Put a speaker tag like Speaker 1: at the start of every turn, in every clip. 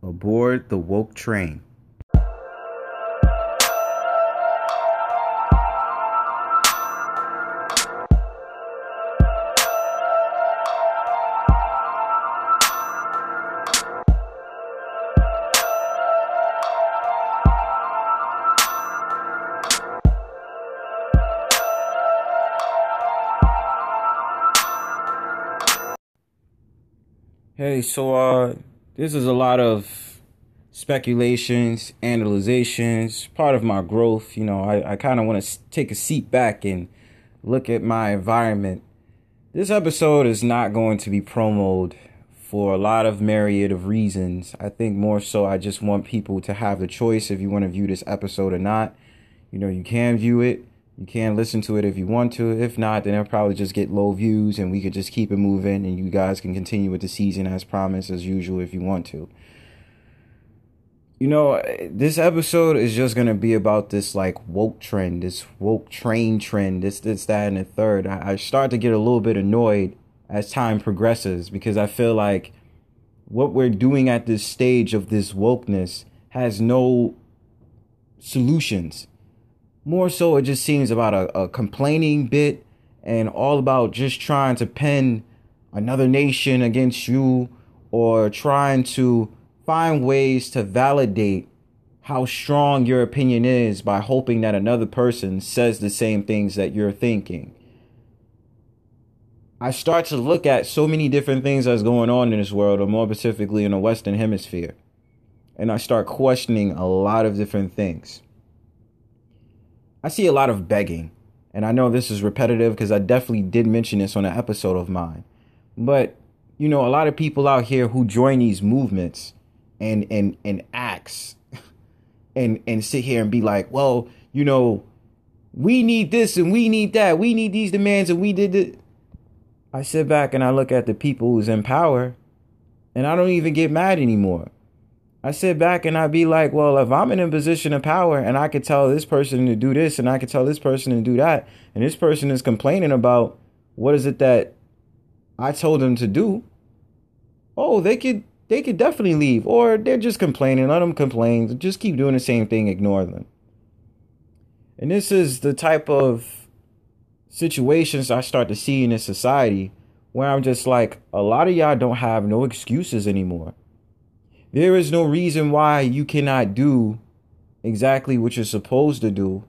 Speaker 1: Aboard the woke train. Hey, so uh this is a lot of speculations, analyzations, part of my growth. You know, I, I kind of want to take a seat back and look at my environment. This episode is not going to be promoted for a lot of myriad of reasons. I think more so I just want people to have the choice if you want to view this episode or not. You know, you can view it. You can listen to it if you want to. If not, then it'll probably just get low views and we could just keep it moving and you guys can continue with the season as promised as usual if you want to. You know, this episode is just gonna be about this like woke trend, this woke train trend, this, this, that, and the third. I, I start to get a little bit annoyed as time progresses because I feel like what we're doing at this stage of this wokeness has no solutions more so, it just seems about a, a complaining bit and all about just trying to pin another nation against you or trying to find ways to validate how strong your opinion is by hoping that another person says the same things that you're thinking. I start to look at so many different things that's going on in this world, or more specifically in the Western Hemisphere, and I start questioning a lot of different things. I see a lot of begging. And I know this is repetitive because I definitely did mention this on an episode of mine. But, you know, a lot of people out here who join these movements and and and acts and and sit here and be like, well, you know, we need this and we need that. We need these demands and we did it. I sit back and I look at the people who's in power and I don't even get mad anymore. I sit back and I be like, well, if I'm in a position of power and I could tell this person to do this and I could tell this person to do that, and this person is complaining about what is it that I told them to do, oh, they could they could definitely leave. Or they're just complaining. Let them complain. Just keep doing the same thing, ignore them. And this is the type of situations I start to see in this society where I'm just like, a lot of y'all don't have no excuses anymore. There is no reason why you cannot do exactly what you're supposed to do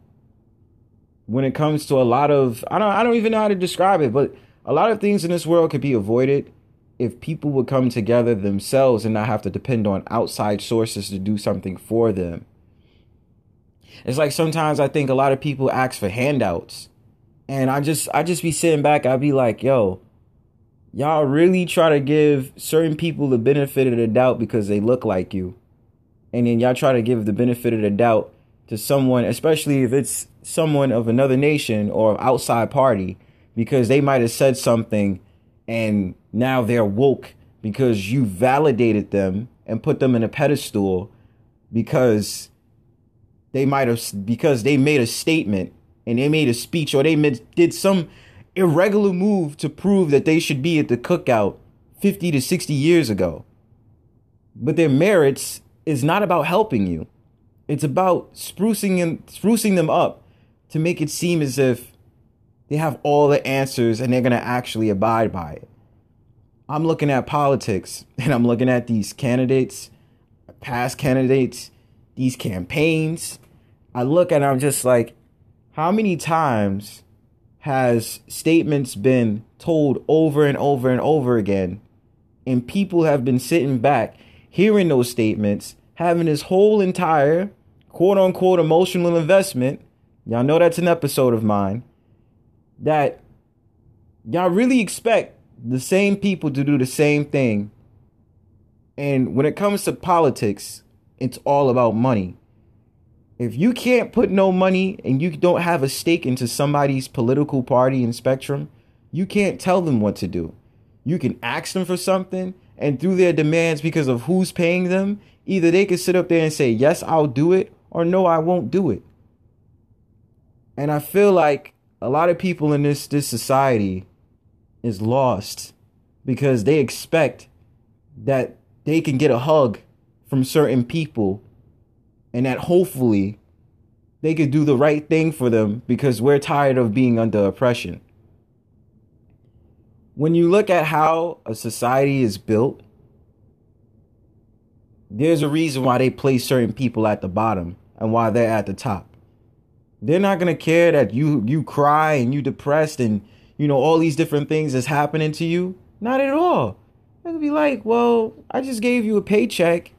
Speaker 1: when it comes to a lot of I don't I don't even know how to describe it, but a lot of things in this world could be avoided if people would come together themselves and not have to depend on outside sources to do something for them. It's like sometimes I think a lot of people ask for handouts. And I just I just be sitting back, I'd be like, yo, y'all really try to give certain people the benefit of the doubt because they look like you. And then y'all try to give the benefit of the doubt to someone, especially if it's someone of another nation or outside party, because they might have said something and now they're woke because you validated them and put them in a pedestal because they might have because they made a statement and they made a speech or they made, did some irregular move to prove that they should be at the cookout 50 to 60 years ago. But their merits is not about helping you. It's about sprucing and sprucing them up to make it seem as if they have all the answers and they're going to actually abide by it. I'm looking at politics and I'm looking at these candidates, past candidates, these campaigns. I look and I'm just like, how many times has statements been told over and over and over again, and people have been sitting back hearing those statements, having this whole entire quote unquote emotional investment. Y'all know that's an episode of mine. That y'all really expect the same people to do the same thing. And when it comes to politics, it's all about money. If you can't put no money and you don't have a stake into somebody's political party and spectrum, you can't tell them what to do. You can ask them for something, and through their demands, because of who's paying them, either they can sit up there and say, Yes, I'll do it, or No, I won't do it. And I feel like a lot of people in this, this society is lost because they expect that they can get a hug from certain people and that hopefully they could do the right thing for them because we're tired of being under oppression. When you look at how a society is built, there's a reason why they place certain people at the bottom and why they're at the top. They're not gonna care that you you cry and you depressed and you know all these different things is happening to you. Not at all. They'll be like, well, I just gave you a paycheck,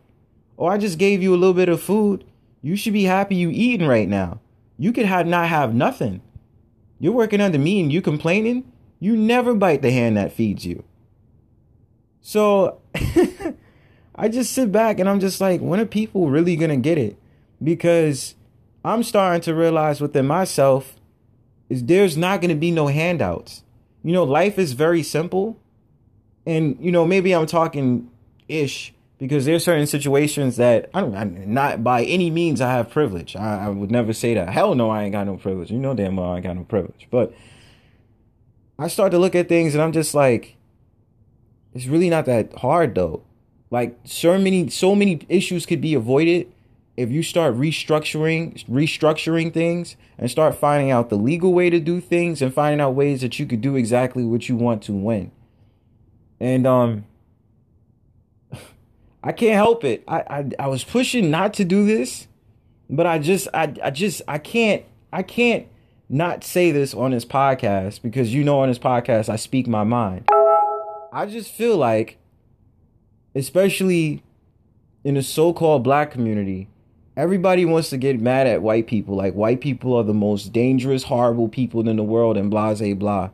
Speaker 1: or I just gave you a little bit of food. You should be happy you eating right now. You could have not have nothing. You're working under me and you complaining. You never bite the hand that feeds you. So I just sit back and I'm just like, when are people really gonna get it? Because I'm starting to realize within myself is there's not gonna be no handouts. You know, life is very simple. And you know, maybe I'm talking ish because there's certain situations that I don't I'm not by any means I have privilege. I, I, would never say that. Hell no, I ain't got no privilege. You know damn well I ain't got no privilege. But I start to look at things and I'm just like, it's really not that hard though. Like so many so many issues could be avoided if you start restructuring restructuring things and start finding out the legal way to do things and finding out ways that you could do exactly what you want to win. And um I can't help it. I, I I was pushing not to do this, but I just I I just I can't I can't not say this on this podcast because you know on this podcast I speak my mind. I just feel like especially in the so-called black community, everybody wants to get mad at white people. Like white people are the most dangerous, horrible people in the world and blah blah blah.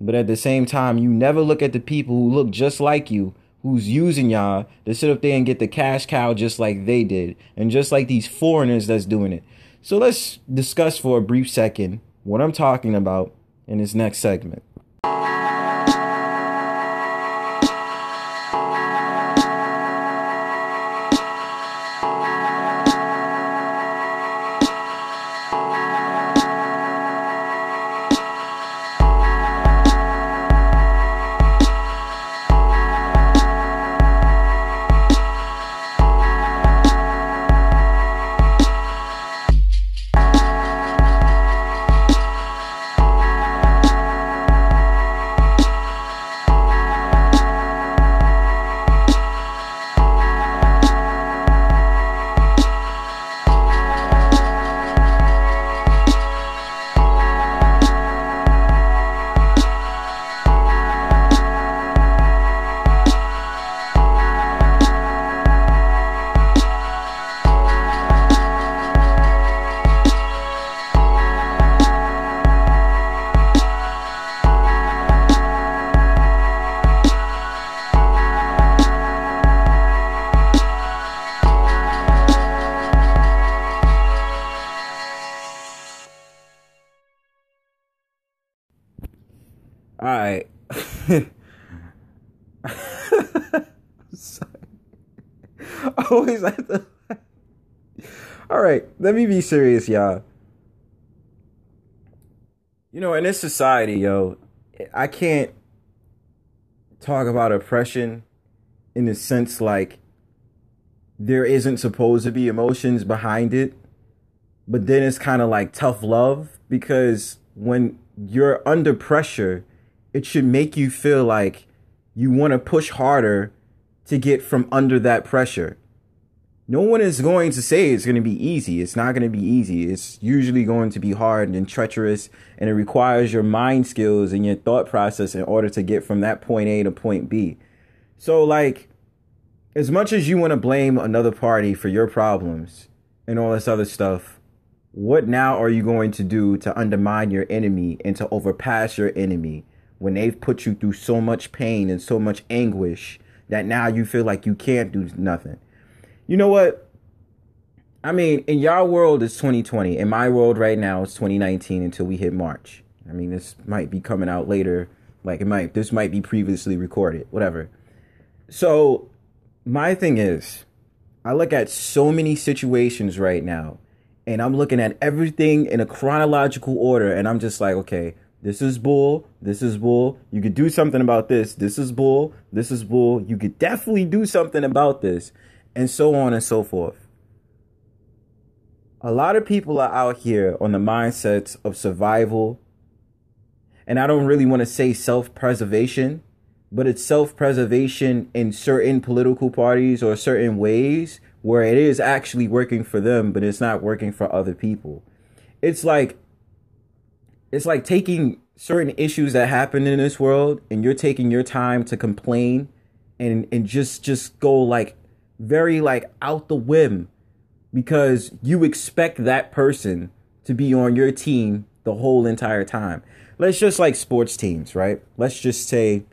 Speaker 1: But at the same time, you never look at the people who look just like you, who's using y'all to sit up there and get the cash cow just like they did, and just like these foreigners that's doing it. So let's discuss for a brief second what I'm talking about in this next segment. always have to. All right, let me be serious, y'all. You know, in this society, yo, I can't talk about oppression in the sense like there isn't supposed to be emotions behind it, but then it's kind of like tough love because when you're under pressure, it should make you feel like you want to push harder to get from under that pressure no one is going to say it's going to be easy. It's not going to be easy. It's usually going to be hard and treacherous, and it requires your mind skills and your thought process in order to get from that point A to point B. So, like, as much as you want to blame another party for your problems and all this other stuff, what now are you going to do to undermine your enemy and to overpass your enemy when they've put you through so much pain and so much anguish that now you feel like you can't do nothing? You know what? I mean, in y'all world, it's 2020. In my world right now, it's 2019 until we hit March. I mean, this might be coming out later. Like, it might, this might be previously recorded, whatever. So, my thing is, I look at so many situations right now, and I'm looking at everything in a chronological order, and I'm just like, okay, this is bull, this is bull. You could do something about this. This is bull, this is bull. You could definitely do something about this and so on and so forth. A lot of people are out here on the mindsets of survival. And I don't really want to say self preservation, but it's self preservation in certain political parties or certain ways where it is actually working for them, but it's not working for other people. It's like it's like taking certain issues that happen in this world and you're taking your time to complain and and just just go like very like out the whim because you expect that person to be on your team the whole entire time. Let's just like sports teams, right? Let's just say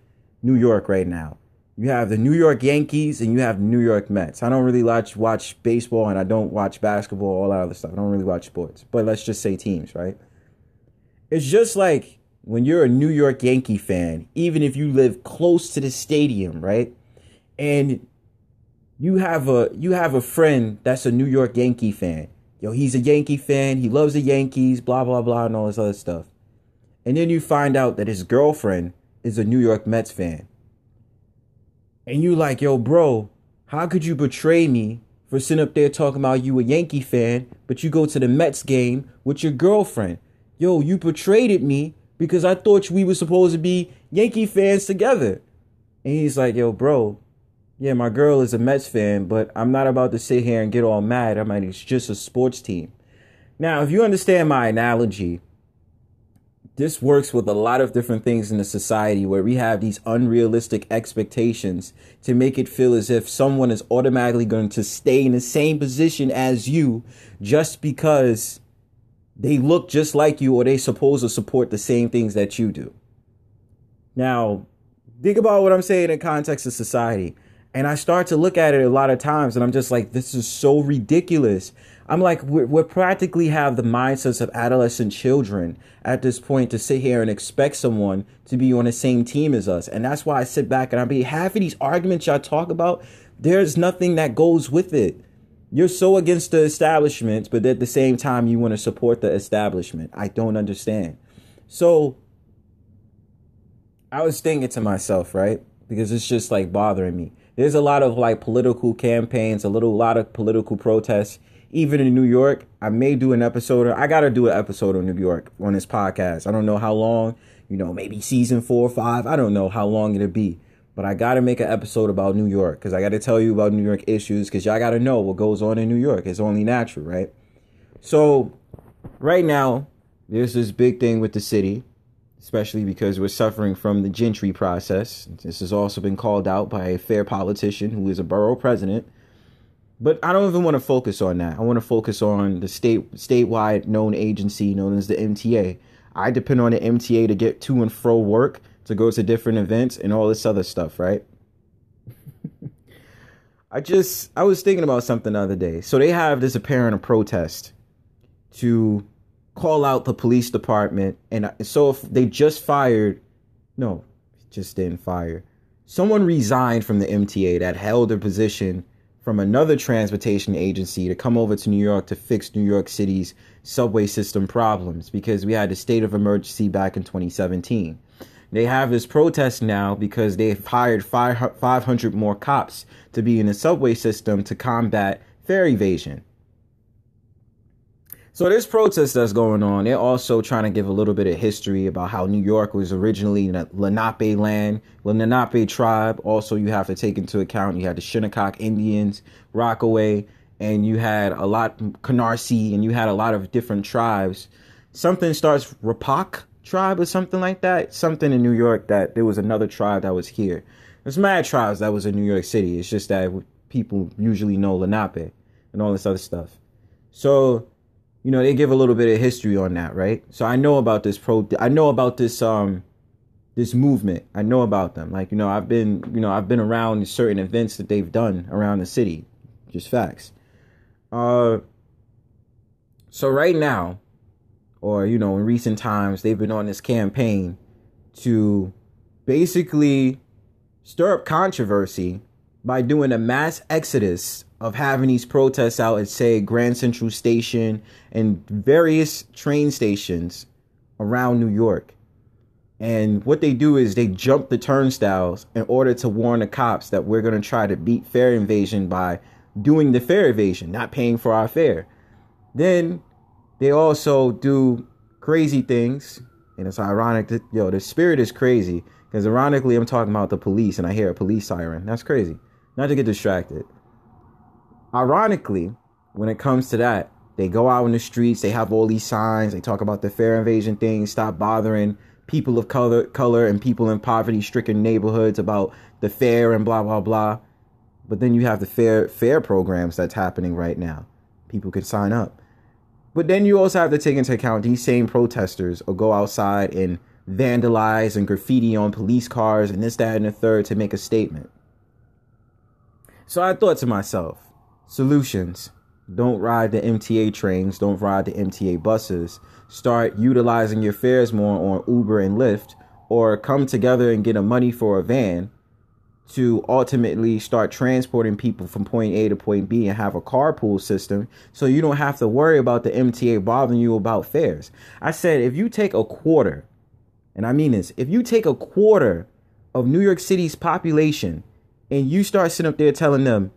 Speaker 1: New York right now. You have the New York Yankees and you have New York Mets. I don't really watch watch baseball and I don't watch basketball, all that other stuff. I don't really watch sports. But let's just say teams, right? It's just like when you're a New York Yankee fan, even if you live close to the stadium, right? And you have a you have a friend that's a New York Yankee fan. Yo, he's a Yankee fan. He loves the Yankees, blah blah blah and all this other stuff. And then you find out that his girlfriend is a New York Mets fan and you like, yo, bro, how could you betray me for sitting up there talking about you a Yankee fan, but you go to the Mets game with your girlfriend? Yo, you betrayed me because I thought we were supposed to be Yankee fans together. And he's like, yo, bro, yeah, my girl is a Mets fan, but I'm not about to sit here and get all mad. I mean, it's just a sports team. Now, if you understand my analogy, this works with a lot of different things in the society where we have these unrealistic expectations to make it feel as if someone is automatically going to stay in the same position as you just because they look just like you or they supposed to support the same things that you do. Now, think about what I'm saying in context of society. And I start to look at it a lot of times and I'm just like, this is so ridiculous. I'm like, we we practically have the mindsets of adolescent children at this point to sit here and expect someone to be on the same team as us. And that's why I sit back and I be half of these arguments y'all talk about, there's nothing that goes with it. You're so against the establishment, but at the same time, you want to support the establishment. I don't understand. So I was thinking to myself, right? Because it's just like bothering me. There's a lot of like political campaigns, a little lot of political protests even in New York, I may do an episode. or I got to do an episode on New York on this podcast. I don't know how long, you know, maybe season four or five. I don't know how long it'll be. But I got to make an episode about New York because I got to tell you about New York issues because y'all got to know what goes on in New York. It's only natural, right? So, right now, there's this big thing with the city, especially because we're suffering from the gentry process. This has also been called out by a fair politician who is a borough president but I don't even want to focus on that. I want to focus on the state statewide known agency known as the MTA. I depend on the MTA to get to and fro work, to go to different events and all this other stuff, right? I just I was thinking about something the other day. So they have this apparent protest to call out the police department and so if they just fired no, just didn't fire. Someone resigned from the MTA that held a position from another transportation agency to come over to New York to fix New York City's subway system problems because we had a state of emergency back in 2017. They have this protest now because they've hired 500 more cops to be in the subway system to combat fare evasion. So this protest that's going on, they're also trying to give a little bit of history about how New York was originally Lenape land, the Lenape tribe. Also, you have to take into account you had the Shinnecock Indians, Rockaway, and you had a lot Canarsie, and you had a lot of different tribes. Something starts Rapak tribe or something like that. Something in New York that there was another tribe that was here. There's mad tribes that was in New York City. It's just that people usually know Lenape and all this other stuff. So you know, they give a little bit of history on that, right? So I know about this pro I know about this um this movement. I know about them. Like, you know, I've been, you know, I've been around certain events that they've done around the city. Just facts. Uh so right now, or you know, in recent times, they've been on this campaign to basically stir up controversy by doing a mass exodus of having these protests out at say Grand Central Station and various train stations around New York. And what they do is they jump the turnstiles in order to warn the cops that we're going to try to beat fare invasion by doing the fare evasion, not paying for our fare. Then they also do crazy things, and it's ironic that yo, the spirit is crazy because ironically, I'm talking about the police, and I hear a police siren. That's crazy. Not to get distracted. Ironically, when it comes to that, they go out in the streets. They have all these signs. They talk about the fare invasion thing. Stop bothering people of color, color and people in poverty-stricken neighborhoods about the fare and blah blah blah. But then you have the fair fair programs that's happening right now. People can sign up. But then you also have to take into account these same protesters will go outside and vandalize and graffiti on police cars and this, that, and the third to make a statement. So I thought to myself, solutions. Don't ride the MTA trains, don't ride the MTA buses. Start utilizing your fares more on Uber and Lyft, or come together and get a money for a van to ultimately start transporting people from point A to point B and have a carpool system so you don't have to worry about the MTA bothering you about fares. I said if you take a quarter, and I mean this, if you take a quarter of New York City's population and you start sitting up there telling them,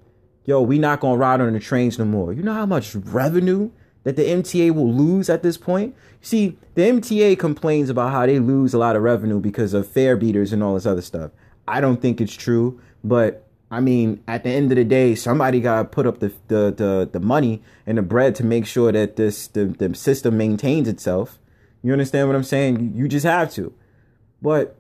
Speaker 1: yo, we not gonna ride on the trains no more. You know how much revenue that the MTA will lose at this point? See, the MTA complains about how they lose a lot of revenue because of fare beaters and all this other stuff. I don't think it's true, but I mean, at the end of the day, somebody got to put up the, the, the the money and the bread to make sure that this the, the system maintains itself. You understand what I'm saying? You just have to. But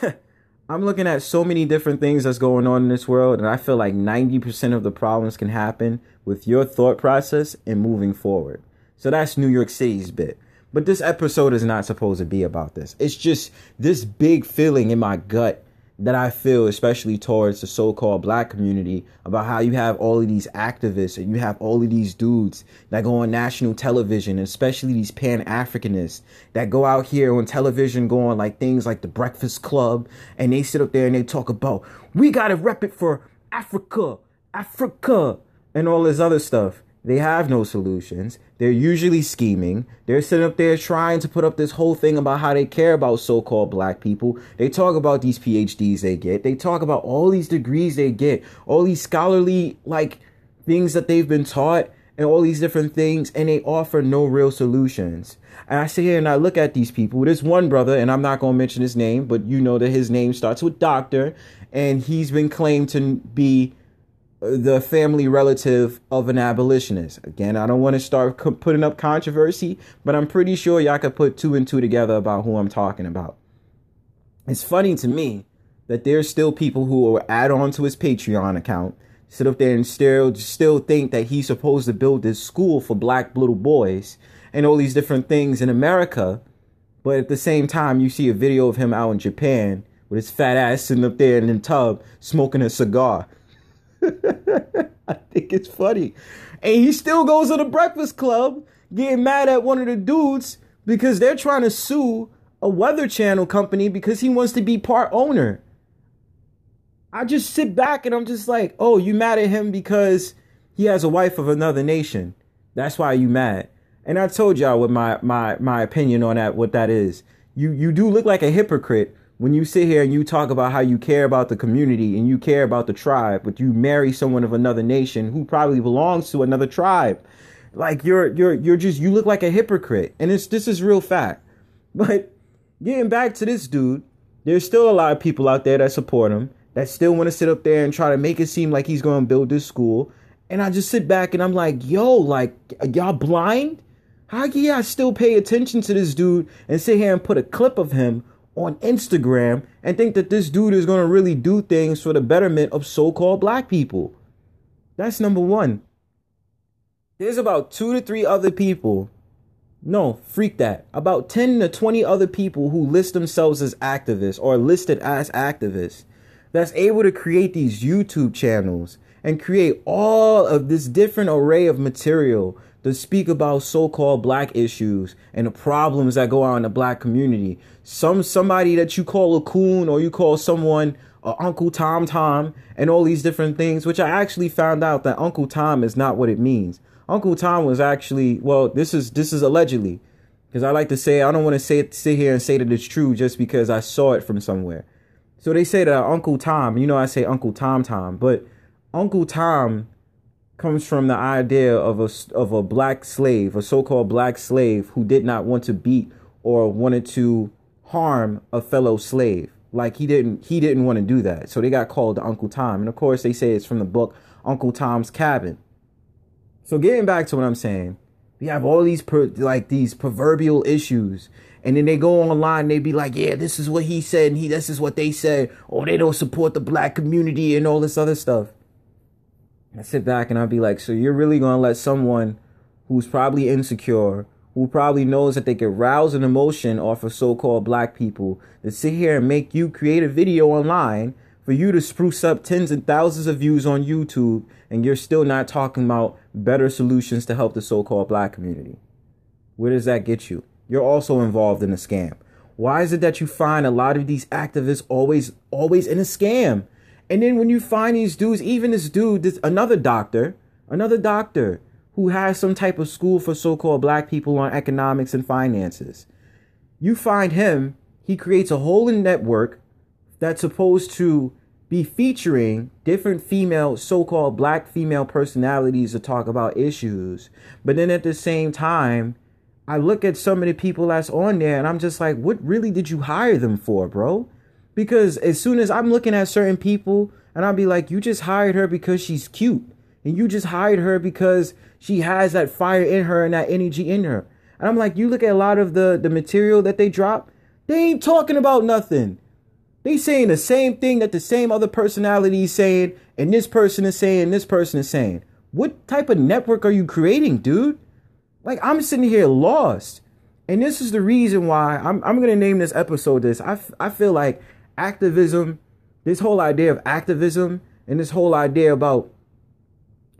Speaker 1: I'm looking at so many different things that's going on in this world, and I feel like 90% of the problems can happen with your thought process and moving forward. So that's New York City's bit. But this episode is not supposed to be about this. It's just this big feeling in my gut that I feel, especially towards the so called black community, about how you have all of these activists and you have all of these dudes that go on national television, especially these Pan Africanists that go out here on television, going like things like the Breakfast Club, and they sit up there and they talk about, we got to rep it for Africa, Africa, and all this other stuff. They have no solutions. They're usually scheming. They're sitting up there trying to put up this whole thing about how they care about so called black people. They talk about these PhDs they get. They talk about all these degrees they get, all these scholarly, like, things that they've been taught, and all these different things, and they offer no real solutions. And I sit here and I look at these people. There's one brother, and I'm not going to mention his name, but you know that his name starts with doctor, and he's been claimed to be the family relative of an abolitionist. Again, I don't want to start co- putting up controversy, but I'm pretty sure y'all could put two and two together about who I'm talking about. It's funny to me that there's still people who will add on to his Patreon account, sit up there and still still think that he's supposed to build this school for black little boys and all these different things in America. But at the same time, you see a video of him out in Japan with his fat ass sitting up there in the tub smoking a cigar. I think it's funny. And he still goes to the Breakfast Club getting mad at one of the dudes because they're trying to sue a Weather Channel company because he wants to be part owner. I just sit back and I'm just like, oh, you mad at him because he has a wife of another nation. That's why you mad. And I told y'all what my my my opinion on that what that is. You you do look like a hypocrite when you sit here and you talk about how you care about the community and you care about the tribe, but you marry someone of another nation who probably belongs to another tribe, like you're you're you're just you look like a hypocrite, and it's this is real fact. But getting back to this dude, there's still a lot of people out there that support him that still want to sit up there and try to make it seem like he's going to build this school. And I just sit back and I'm like, yo, like y'all blind? How can y'all still pay attention to this dude and sit here and put a clip of him on Instagram and think that this dude is going to really do things for the betterment of so called black people. That's number one. There's about two to three other people. No, freak that. About 10 to 20 other people who list themselves as activists or listed as activists that's able to create these YouTube channels and create all of this different array of material to speak about so-called black issues and the problems that go on in the black community. Some somebody that you call a coon or you call someone uh, Uncle Tom Tom and all these different things, which I actually found out that Uncle Tom is not what it means. Uncle Tom was actually well, this is this is allegedly because I like to say I don't want to say it, sit here and say that it's true just because I saw it from somewhere. So they say that Uncle Tom, you know, I say Uncle Tom Tom, but Uncle Tom comes from the idea of a of a black slave, a so-called black slave who did not want to beat or wanted to harm a fellow slave. Like he didn't he didn't want to do that. So they got called to Uncle Tom. And of course they say it's from the book Uncle Tom's Cabin. So getting back to what I'm saying, we have all these per, like these proverbial issues and then they go online and they be like yeah this is what he said and he this is what they said or they don't support the black community and all this other stuff I sit back and I'd be like, so you're really gonna let someone who's probably insecure, who probably knows that they can rouse an emotion off of so-called black people, to sit here and make you create a video online for you to spruce up tens and thousands of views on YouTube, and you're still not talking about better solutions to help the so-called black community. Where does that get you? You're also involved in a scam. Why is it that you find a lot of these activists always always in a scam? And then when you find these dudes, even this dude, this another doctor, another doctor who has some type of school for so-called black people on economics and finances. You find him, he creates a whole network that's supposed to be featuring different female, so-called black female personalities to talk about issues. But then at the same time, I look at some of the people that's on there and I'm just like, what really did you hire them for, bro? Because as soon as I'm looking at certain people and I'll be like, you just hired her because she's cute. And you just hired her because she has that fire in her and that energy in her. And I'm like, you look at a lot of the, the material that they drop, they ain't talking about nothing. They saying the same thing that the same other personality is saying, and this person is saying, this person is saying. What type of network are you creating, dude? Like, I'm sitting here lost. And this is the reason why I'm, I'm to name this episode this. I, I feel like activism, this whole idea of activism, and this whole idea about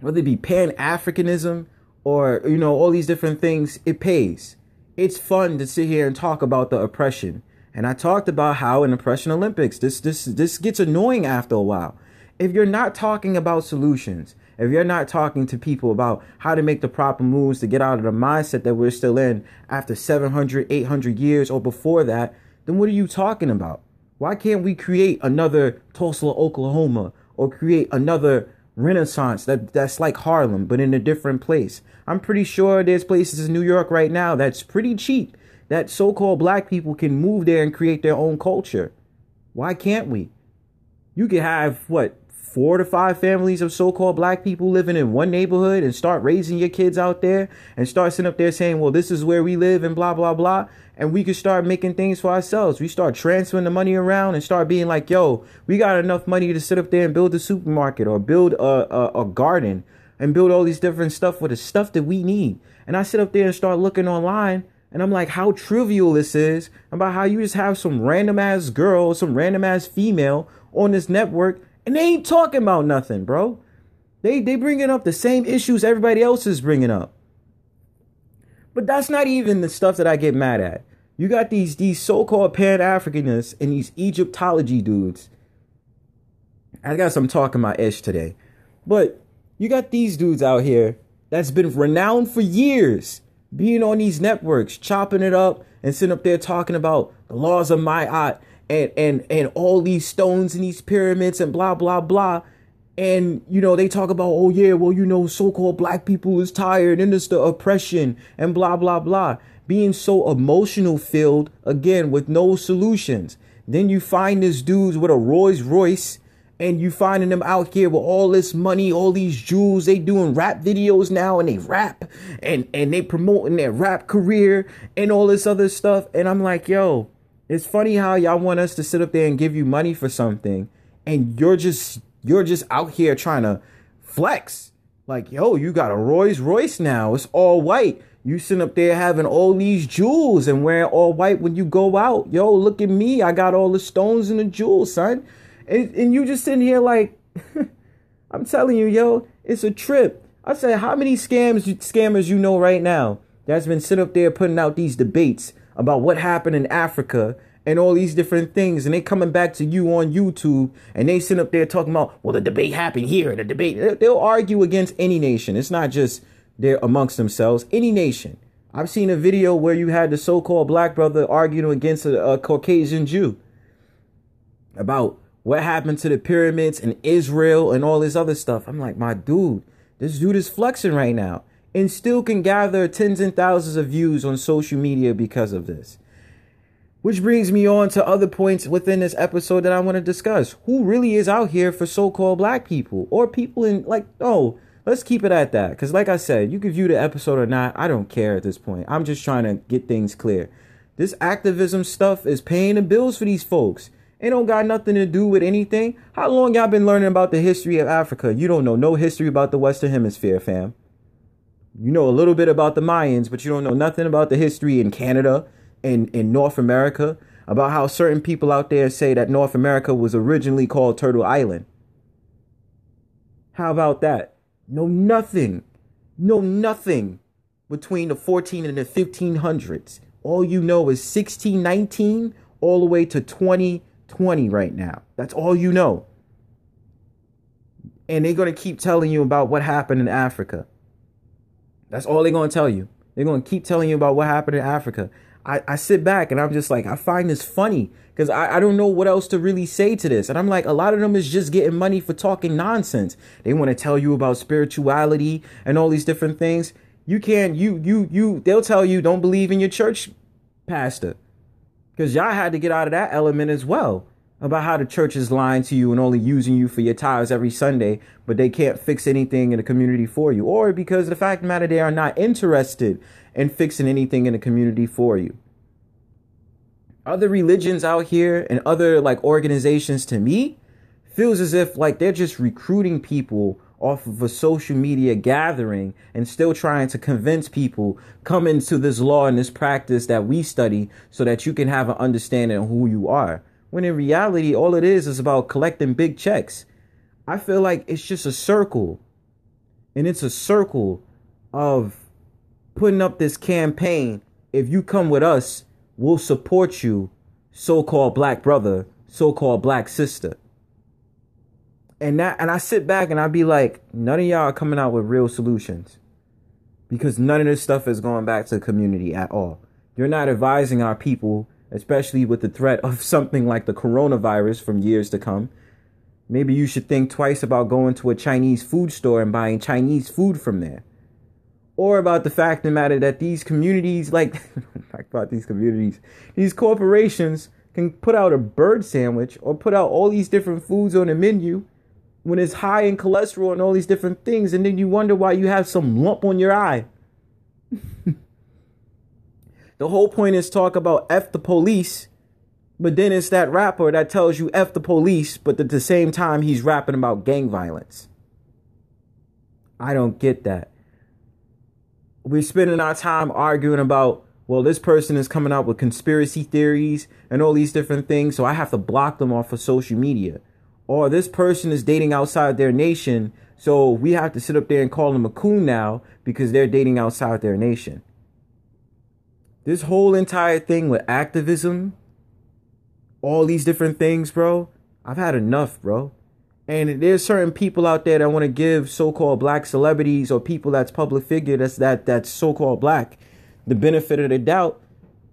Speaker 1: whether it be Pan Africanism or, you know, all these different things, it pays. It's fun to sit here and talk about the oppression. And I talked about how in Oppression Olympics, this this this gets annoying after a while. If you're not talking about solutions, if you're not talking to people about how to make the proper moves to get out of the mindset that we're still in after 700, 800 years or before that, then what are you talking about? Why can't we create another Tulsa, Oklahoma, or create another Renaissance that that's like Harlem, but in a different place? I'm pretty sure there's places in New York right now that's pretty cheap that so-called black people can move there and create their own culture. Why can't we? You could have what four to five families of so-called black people living in one neighborhood and start raising your kids out there and start sitting up there saying, well, this is where we live and blah, blah, blah. And we could start making things for ourselves. We start transferring the money around and start being like, yo, we got enough money to sit up there and build a supermarket or build a, a, a garden and build all these different stuff for the stuff that we need. And I sit up there and start looking online and I'm like, how trivial this is about how you just have some random ass girl, some random ass female on this network and they ain't talking about nothing, bro. They they bringing up the same issues everybody else is bringing up. But that's not even the stuff that I get mad at. You got these these so-called Pan-Africanists and these Egyptology dudes. I got some talking my ish today. But you got these dudes out here that's been renowned for years being on these networks, chopping it up and sitting up there talking about the laws of Ma'at and and and all these stones and these pyramids and blah blah blah and you know they talk about oh yeah well you know so-called black people is tired and it's the oppression and blah blah blah being so emotional filled again with no solutions then you find this dudes with a Rolls Royce and you finding them out here with all this money, all these jewels. They doing rap videos now and they rap and and they promoting their rap career and all this other stuff. And I'm like, yo, it's funny how y'all want us to sit up there and give you money for something and you're just you're just out here trying to flex. Like, yo, you got a Rolls Royce now. It's all white. You sitting up there having all these jewels and wearing all white when you go out. Yo, look at me. I got all the stones and the jewels, son. And, and you just sitting here like, I'm telling you, yo, it's a trip. I said, how many scams scammers you know right now that's been sitting up there putting out these debates about what happened in Africa and all these different things, and they coming back to you on YouTube, and they sit up there talking about, well, the debate happened here, the debate. They'll argue against any nation. It's not just they're amongst themselves. Any nation. I've seen a video where you had the so-called black brother arguing against a, a Caucasian Jew about what happened to the pyramids and Israel and all this other stuff. I'm like, my dude, this dude is flexing right now and still can gather tens and thousands of views on social media because of this. Which brings me on to other points within this episode that I want to discuss. Who really is out here for so called black people or people in, like, oh, let's keep it at that. Because, like I said, you can view the episode or not. I don't care at this point. I'm just trying to get things clear. This activism stuff is paying the bills for these folks. It don't got nothing to do with anything. How long y'all been learning about the history of Africa? You don't know no history about the Western Hemisphere, fam. You know a little bit about the Mayans, but you don't know nothing about the history in Canada and in North America, about how certain people out there say that North America was originally called Turtle Island. How about that? Know nothing. Know nothing between the 14 and the 1500s. All you know is 1619 all the way to 2020 right now. That's all you know. And they're going to keep telling you about what happened in Africa. That's all they're to tell you. They're to keep telling you about what happened in Africa. I, I sit back and I'm just like, I find this funny because I, I don't know what else to really say to this. And I'm like, a lot of them is just getting money for talking nonsense. They want to tell you about spirituality and all these different things. You can't, you, you, you, they'll tell you don't believe in your church pastor because y'all had to get out of that element as well about how the church is lying to you and only using you for your tithes every Sunday, but they can't fix anything in the community for you, or because the fact the matter they are not interested in fixing anything in the community for you. Other religions out here and other like organizations to me feels as if like they're just recruiting people off of a social media gathering and still trying to convince people come into this law and this practice that we study so that you can have an understanding of who you are when in reality, all it is is about collecting big checks. I feel like it's just a circle. And it's a circle of putting up this campaign. If you come with us, we'll support you, so called black brother, so called black sister. And that and I sit back and I be like, none of y'all are coming out with real solutions. Because none of this stuff is going back to the community at all. You're not advising our people especially with the threat of something like the coronavirus from years to come. Maybe you should think twice about going to a Chinese food store and buying Chinese food from there. Or about the fact of the matter that these communities, like, about these communities, these corporations can put out a bird sandwich or put out all these different foods on the menu when it's high in cholesterol and all these different things, and then you wonder why you have some lump on your eye. The whole point is talk about F the police, but then it's that rapper that tells you F the police, but at the same time he's rapping about gang violence. I don't get that. We're spending our time arguing about, well, this person is coming out with conspiracy theories and all these different things, so I have to block them off of social media. Or this person is dating outside their nation, so we have to sit up there and call them a coon now because they're dating outside their nation. This whole entire thing with activism, all these different things, bro, I've had enough, bro. And there's certain people out there that want to give so-called black celebrities or people that's public figure that's that that's so-called black the benefit of the doubt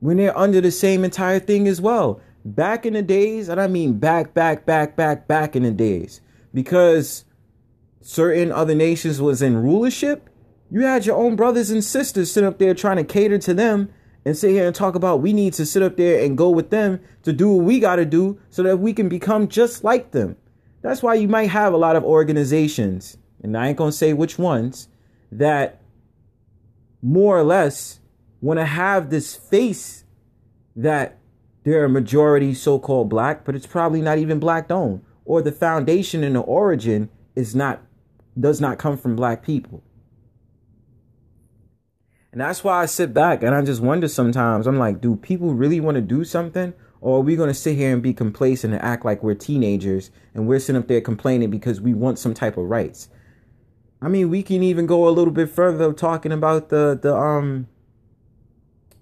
Speaker 1: when they're under the same entire thing as well. Back in the days, and I mean back, back, back, back, back in the days, because certain other nations was in rulership, you had your own brothers and sisters sitting up there trying to cater to them and sit here and talk about we need to sit up there and go with them to do what we got to do so that we can become just like them. That's why you might have a lot of organizations, and I ain't going to say which ones, that more or less want to have this face that they're a majority so called black, but it's probably not even black owned, or the foundation and the origin is not does not come from black people. And that's why I sit back and I just wonder sometimes. I'm like, do people really want to do something? Or are we going to sit here and be complacent and act like we're teenagers and we're sitting up there complaining because we want some type of rights? I mean, we can even go a little bit further talking about the the um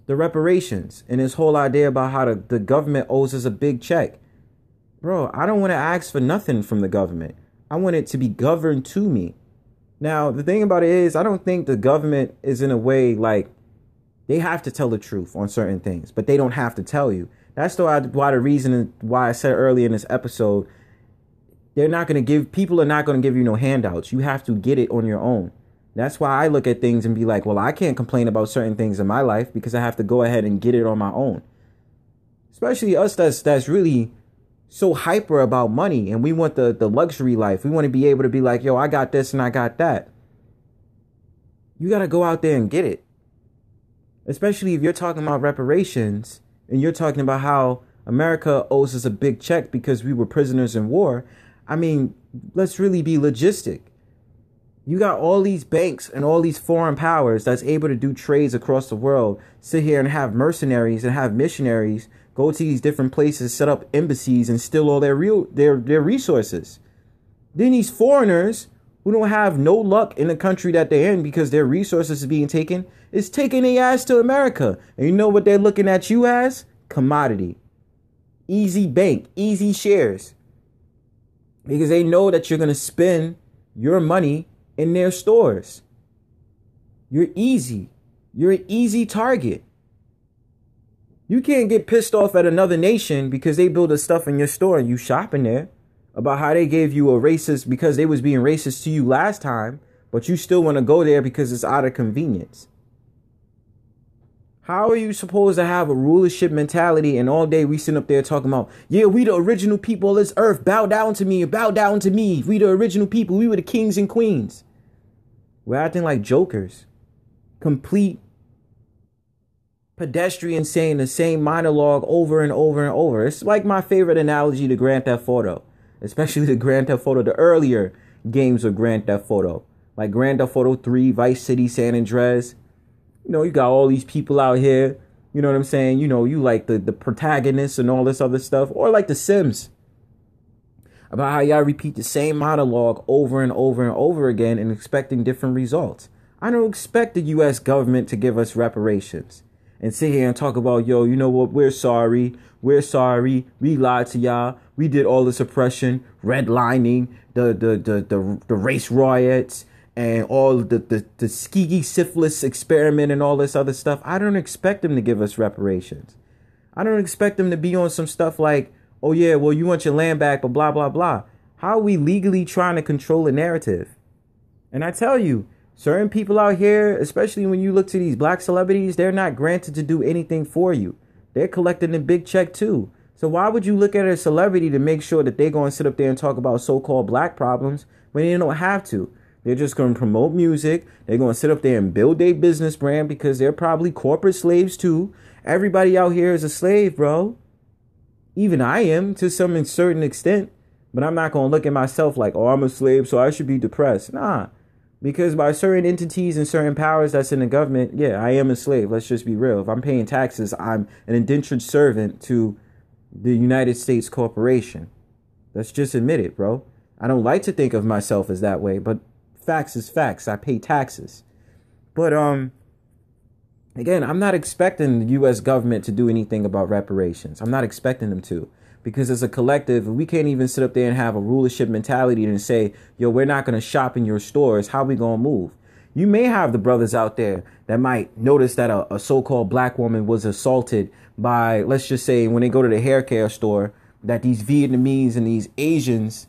Speaker 1: the reparations and this whole idea about how the, the government owes us a big check. Bro, I don't want to ask for nothing from the government. I want it to be governed to me. Now, the thing about it is, I don't think the government is in a way like they have to tell the truth on certain things, but they don't have to tell you. That's the why the reason why I said earlier in this episode, they're not going to give people are not going to give you no handouts. You have to get it on your own. That's why I look at things and be like, well, I can't complain about certain things in my life because I have to go ahead and get it on my own. Especially us that's that's really so hyper about money and we want the the luxury life. We want to be able to be like, yo, I got this and I got that. You got to go out there and get it. Especially if you're talking about reparations and you're talking about how America owes us a big check because we were prisoners in war. I mean, let's really be logistic. You got all these banks and all these foreign powers that's able to do trades across the world, sit here and have mercenaries and have missionaries go to these different places, set up embassies and steal all their real their their resources. Then these foreigners who don't have no luck in the country that they're in because their resources is being taken is taking their ass to America. And you know what they're looking at you as? Commodity. Easy bank, easy shares. Because they know that you're gonna spend your money in their stores. You're easy. You're an easy target. You can't get pissed off at another nation because they build a stuff in your store and you shopping there about how they gave you a racist because they was being racist to you last time, but you still want to go there because it's out of convenience. How are you supposed to have a rulership mentality and all day we sit up there talking about, yeah, we the original people of this earth, bow down to me, bow down to me. We the original people, we were the kings and queens. We're acting like jokers. Complete pedestrians saying the same monologue over and over and over. It's like my favorite analogy to Grand Theft Auto, especially the Grand Theft Auto, the earlier games of Grand Theft Auto, like Grand Theft Auto 3, Vice City, San Andreas you know, you got all these people out here, you know what I'm saying? You know, you like the, the protagonists and all this other stuff, or like The Sims. About how y'all repeat the same monologue over and over and over again and expecting different results. I don't expect the US government to give us reparations and sit here and talk about, yo, you know what, we're sorry, we're sorry, we lied to y'all, we did all this oppression, redlining, the the the the, the race riots, and all the, the, the syphilis experiment and all this other stuff, I don't expect them to give us reparations. I don't expect them to be on some stuff like, oh yeah, well you want your land back, but blah blah blah. How are we legally trying to control a narrative? And I tell you, certain people out here, especially when you look to these black celebrities, they're not granted to do anything for you. They're collecting a big check too. So why would you look at a celebrity to make sure that they're going to sit up there and talk about so-called black problems when they don't have to? They're just going to promote music. They're going to sit up there and build a business brand because they're probably corporate slaves too. Everybody out here is a slave, bro. Even I am to some certain extent. But I'm not going to look at myself like, oh, I'm a slave, so I should be depressed. Nah. Because by certain entities and certain powers that's in the government, yeah, I am a slave. Let's just be real. If I'm paying taxes, I'm an indentured servant to the United States corporation. Let's just admit it, bro. I don't like to think of myself as that way, but facts is facts. I pay taxes. But um again, I'm not expecting the US government to do anything about reparations. I'm not expecting them to. Because as a collective, we can't even sit up there and have a rulership mentality and say, yo, we're not gonna shop in your stores. How we gonna move? You may have the brothers out there that might notice that a, a so-called black woman was assaulted by, let's just say, when they go to the hair care store, that these Vietnamese and these Asians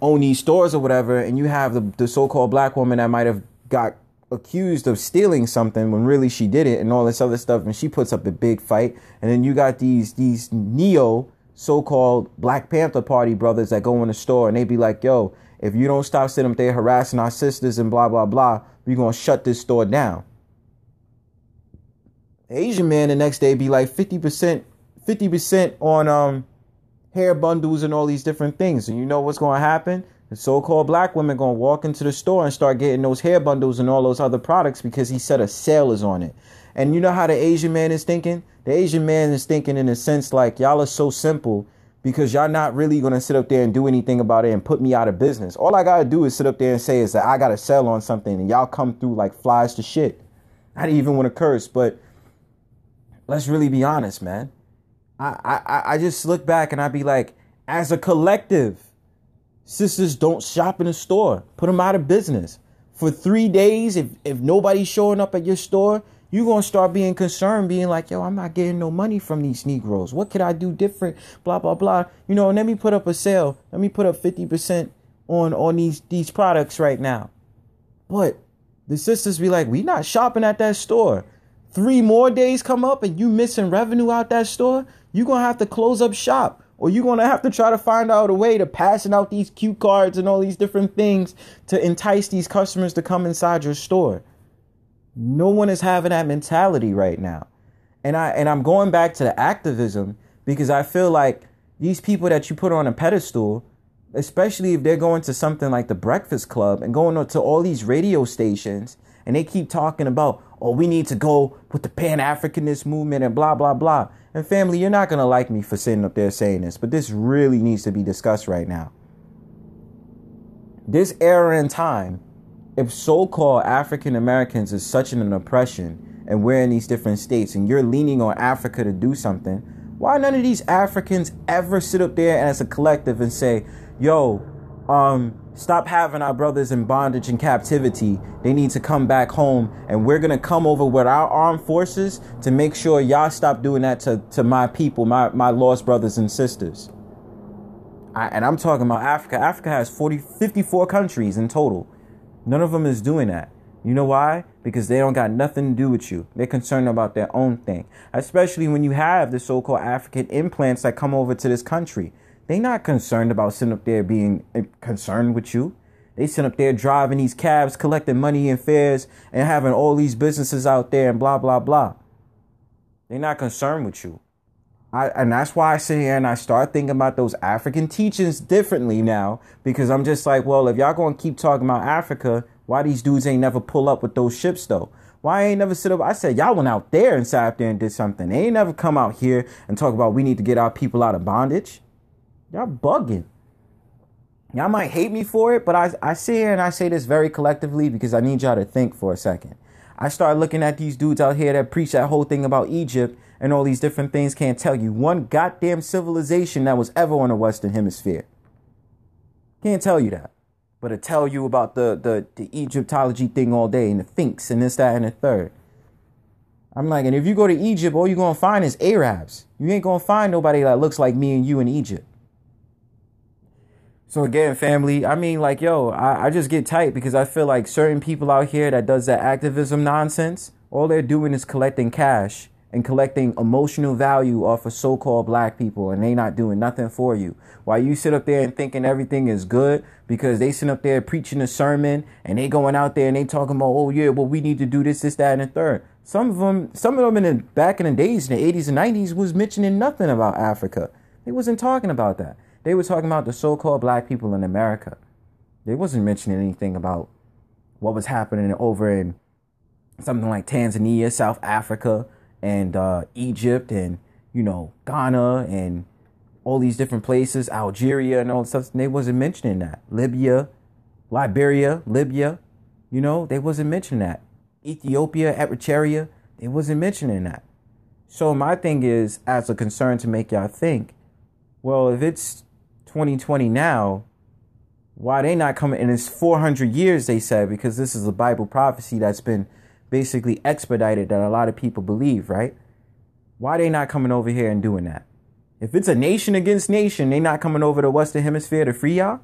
Speaker 1: own these stores or whatever, and you have the, the so-called black woman that might have got accused of stealing something when really she didn't and all this other stuff and she puts up a big fight and then you got these these neo so-called black panther party brothers that go in the store and they be like yo if you don't stop sitting up there harassing our sisters and blah blah blah we're gonna shut this store down asian man the next day be like 50% 50% on um hair bundles and all these different things. And you know what's to happen? The so-called black women to walk into the store and start getting those hair bundles and all those other products because he said a sale is on it. And you know how the Asian man is thinking? The Asian man is thinking in a sense like y'all are so simple because y'all not really to sit up there and do anything about it and put me out of business. All I got to do is sit up there and say is that I got to sell on something and y'all come through like flies to shit. I didn't even want to curse, but let's really be honest, man. I, I, I just look back and I be like, as a collective, sisters don't shop in a store. Put them out of business. For three days, if, if nobody's showing up at your store, You're going to start being concerned, being like, yo, I'm not getting no money from these Negroes. What could I do different? Blah, blah, blah. You know, let me put up a sale. Let me put up 50% on, on these, these products right now. But the sisters be like, we not shopping at that store. Three more days come up and you missing revenue out that store. You're going to have to close up shop or you're to have to try to find out a way to passing out these cue cards and all these different things to entice these customers to come inside your store. No one is having that mentality right now. And I and I'm going back to the activism because I feel like these people that you put on a pedestal, especially if they're going to something like the Breakfast Club and going to all these radio stations and they keep talking about, oh, we need to go with the Pan Africanist movement and blah, blah, blah. And family, you're not going to like me for sitting up there saying this, but this really needs to be discussed right now. This era in time if so-called African Americans is such an oppression and we're in these different states and you're leaning on Africa to do something, why none of these Africans ever sit up there as a collective and say, yo, um, stop having our brothers in bondage and captivity. They need to come back home and we're gonna come over with our armed forces to make sure y'all stop doing that to, to my people, my, my lost brothers and sisters. I, and I'm talking about Africa. Africa has 40, 54 countries in total. None of them is doing that. You know why? Because they don't got nothing to do with you. They're concerned about their own thing. Especially when you have the so-called African implants that come over to this country. They not concerned about sitting up there being eh, concerned with you. They sit up there driving these cabs, collecting money and fares, and having all these businesses out there and blah blah blah. They're not concerned with you. I, and that's why I sit here and I start thinking about those African teachings differently now because I'm just like, well, if y'all gonna keep talking about Africa, why these dudes ain't never pull up with those ships though? Why ain't never sit up? I said y'all went out there and sat up there and did something. They ain't never come out here and talk about we need to get our people out of bondage. Y'all bugging. Y'all might hate me for it, but I I sit here and I say this very collectively because I need y'all to think for a second. I start looking at these dudes out here that preach that whole thing about Egypt and all these different things can't tell you one goddamn civilization that was ever on the Western Hemisphere. Can't tell you that. But to tell you about the, the, the Egyptology thing all day and the Sphinx and this, that, and the third. I'm like, and if you go to Egypt, all you're to find is Arabs. You ain't to find nobody that looks like me and you in Egypt. So again, family, I mean, like, yo, I, I just get tight because I feel like certain people out here that does that activism nonsense, all they're doing is collecting cash and collecting emotional value off of so-called black people and they not doing nothing for you. While you sit up there and thinking everything is good because they sit up there preaching a sermon and they going out there and they talking about, oh yeah, well we need to do this, this, that, and the third. Some of them, some of them in the back in the days, in the 80s and 90s, was mentioning nothing about Africa. They wasn't talking about that. They were talking about the so-called black people in America. They wasn't mentioning anything about what was happening over in something like Tanzania, South Africa, and uh, Egypt and you know Ghana and all these different places, Algeria and all stuff. They wasn't mentioning that. Libya, Liberia, Libya, you know, they wasn't mentioning that. Ethiopia, Eritrea, they wasn't mentioning that. So my thing is, as a concern to make y'all think, well, if it's 2020 now, why they not coming? And it's 400 years, they said, because this is a Bible prophecy that's been basically expedited that a lot of people believe, right? Why they not coming over here and doing that? If it's a nation against nation, they not coming over to Western Hemisphere to free y'all?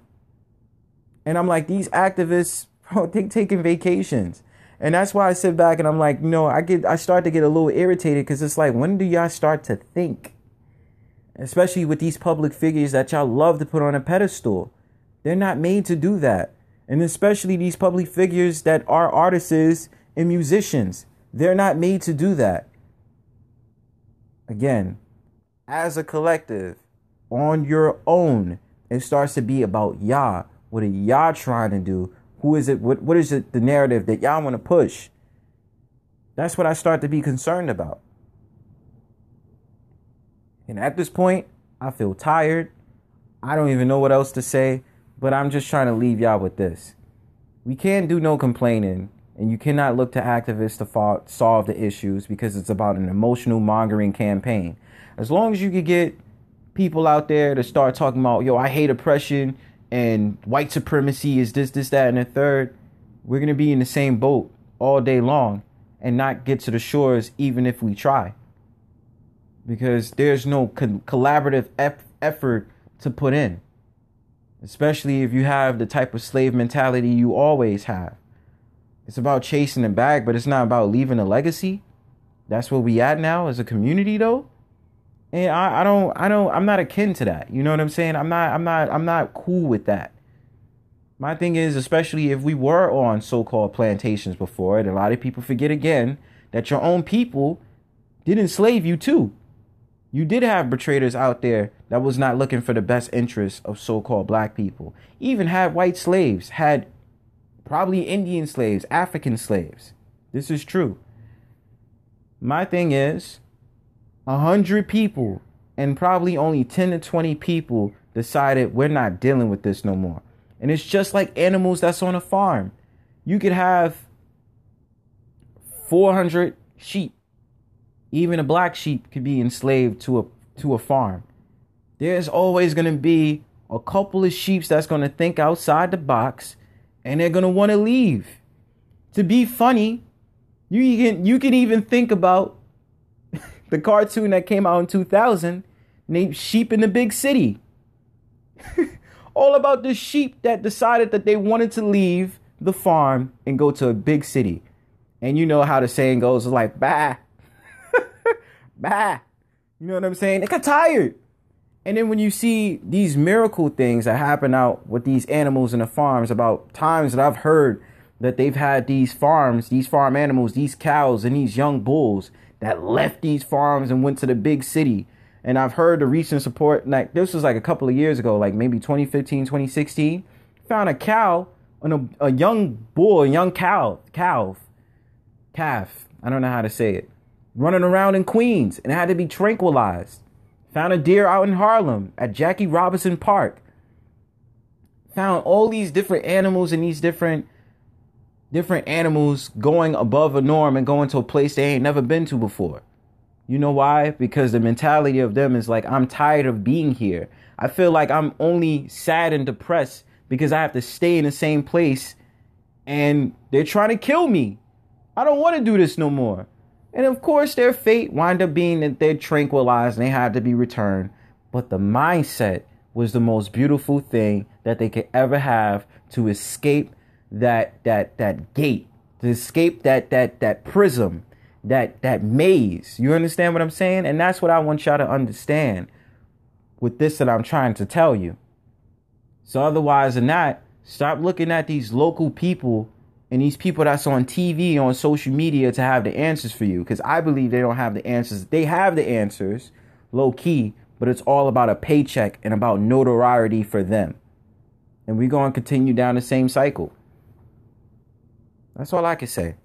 Speaker 1: And I'm like, these activists, bro, they taking vacations. And that's why I sit back and I'm like, know, I get I start to get a little irritated because it's like, when do y'all start to think? Especially with these public figures that y'all love to put on a pedestal. They're not made to do that. And especially these public figures that are artists and musicians. They're not made to do that. Again, as a collective, on your own, it starts to be about y'all. What are y'all trying to do? Who is it? What, what is it, the narrative that y'all want to push? That's what I start to be concerned about. And at this point, I feel tired. I don't even know what else to say, but I'm just trying to leave y'all with this. We can't do no complaining and you cannot look to activists to fa- solve the issues because it's about an emotional mongering campaign. As long as you can get people out there to start talking about, yo, I hate oppression and white supremacy is this, this, that, and the third, we're going to be in the same boat all day long. and not get to the shores even if we try. Because there's no co- collaborative ep- effort to put in, especially if you have the type of slave mentality you always have. It's about chasing the bag, but it's not about leaving a legacy. That's where we at now as a community, though. And I, I don't, I don't, I'm not akin to that. You know what I'm saying? I'm not, I'm not, I'm not cool with that. My thing is, especially if we were on so called plantations before, and a lot of people forget again that your own people did enslave you too. You did have betrayers out there that was not looking for the best interests of so called black people. Even had white slaves, had probably Indian slaves, African slaves. This is true. My thing is, a hundred people and probably only 10 to 20 people decided we're not dealing with this no more. And it's just like animals that's on a farm. You could have 400 sheep. Even a black sheep could be enslaved to a to a farm. There's always going to be a couple of sheep that's going to think outside the box and they're to want to leave. To be funny, you can you can even think about the cartoon that came out in 2000 named Sheep in the Big City. all about the sheep that decided that they wanted to leave the farm and go to a big city. And you know how the saying goes, like, bah, bah. You know what I'm saying? They got tired. And then when you see these miracle things that happen out with these animals in the farms, about times that I've heard that they've had these farms, these farm animals, these cows and these young bulls that left these farms and went to the big city and I've heard the recent support, like this was like a couple of years ago, like maybe 2015, 2016, found a cow on a, a young bull, a young cow, calf, calf, I don't know how to say it, running around in Queens and had to be tranquilized. Found a deer out in Harlem at Jackie Robinson Park. Found all these different animals and these different different animals going above a norm and going to a place they ain't never been to before. You know why? Because the mentality of them is like, I'm tired of being here. I feel like I'm only sad and depressed because I have to stay in the same place and they're trying to kill me. I don't want to do this no more. And of course, their fate wind up being that they're tranquilized and they had to be returned. But the mindset was the most beautiful thing that they could ever have to escape that that that gate, to escape that that that prism that that maze. You understand what I'm saying? And that's what I want y'all to understand with this that I'm trying to tell you. So otherwise than that, stop looking at these local people and these people that's on TV on social media to have the answers for you because I believe they don't have the answers. They have the answers, low key, but it's all about a paycheck and about notoriety for them. And we're going to continue down the same cycle. That's all I can say.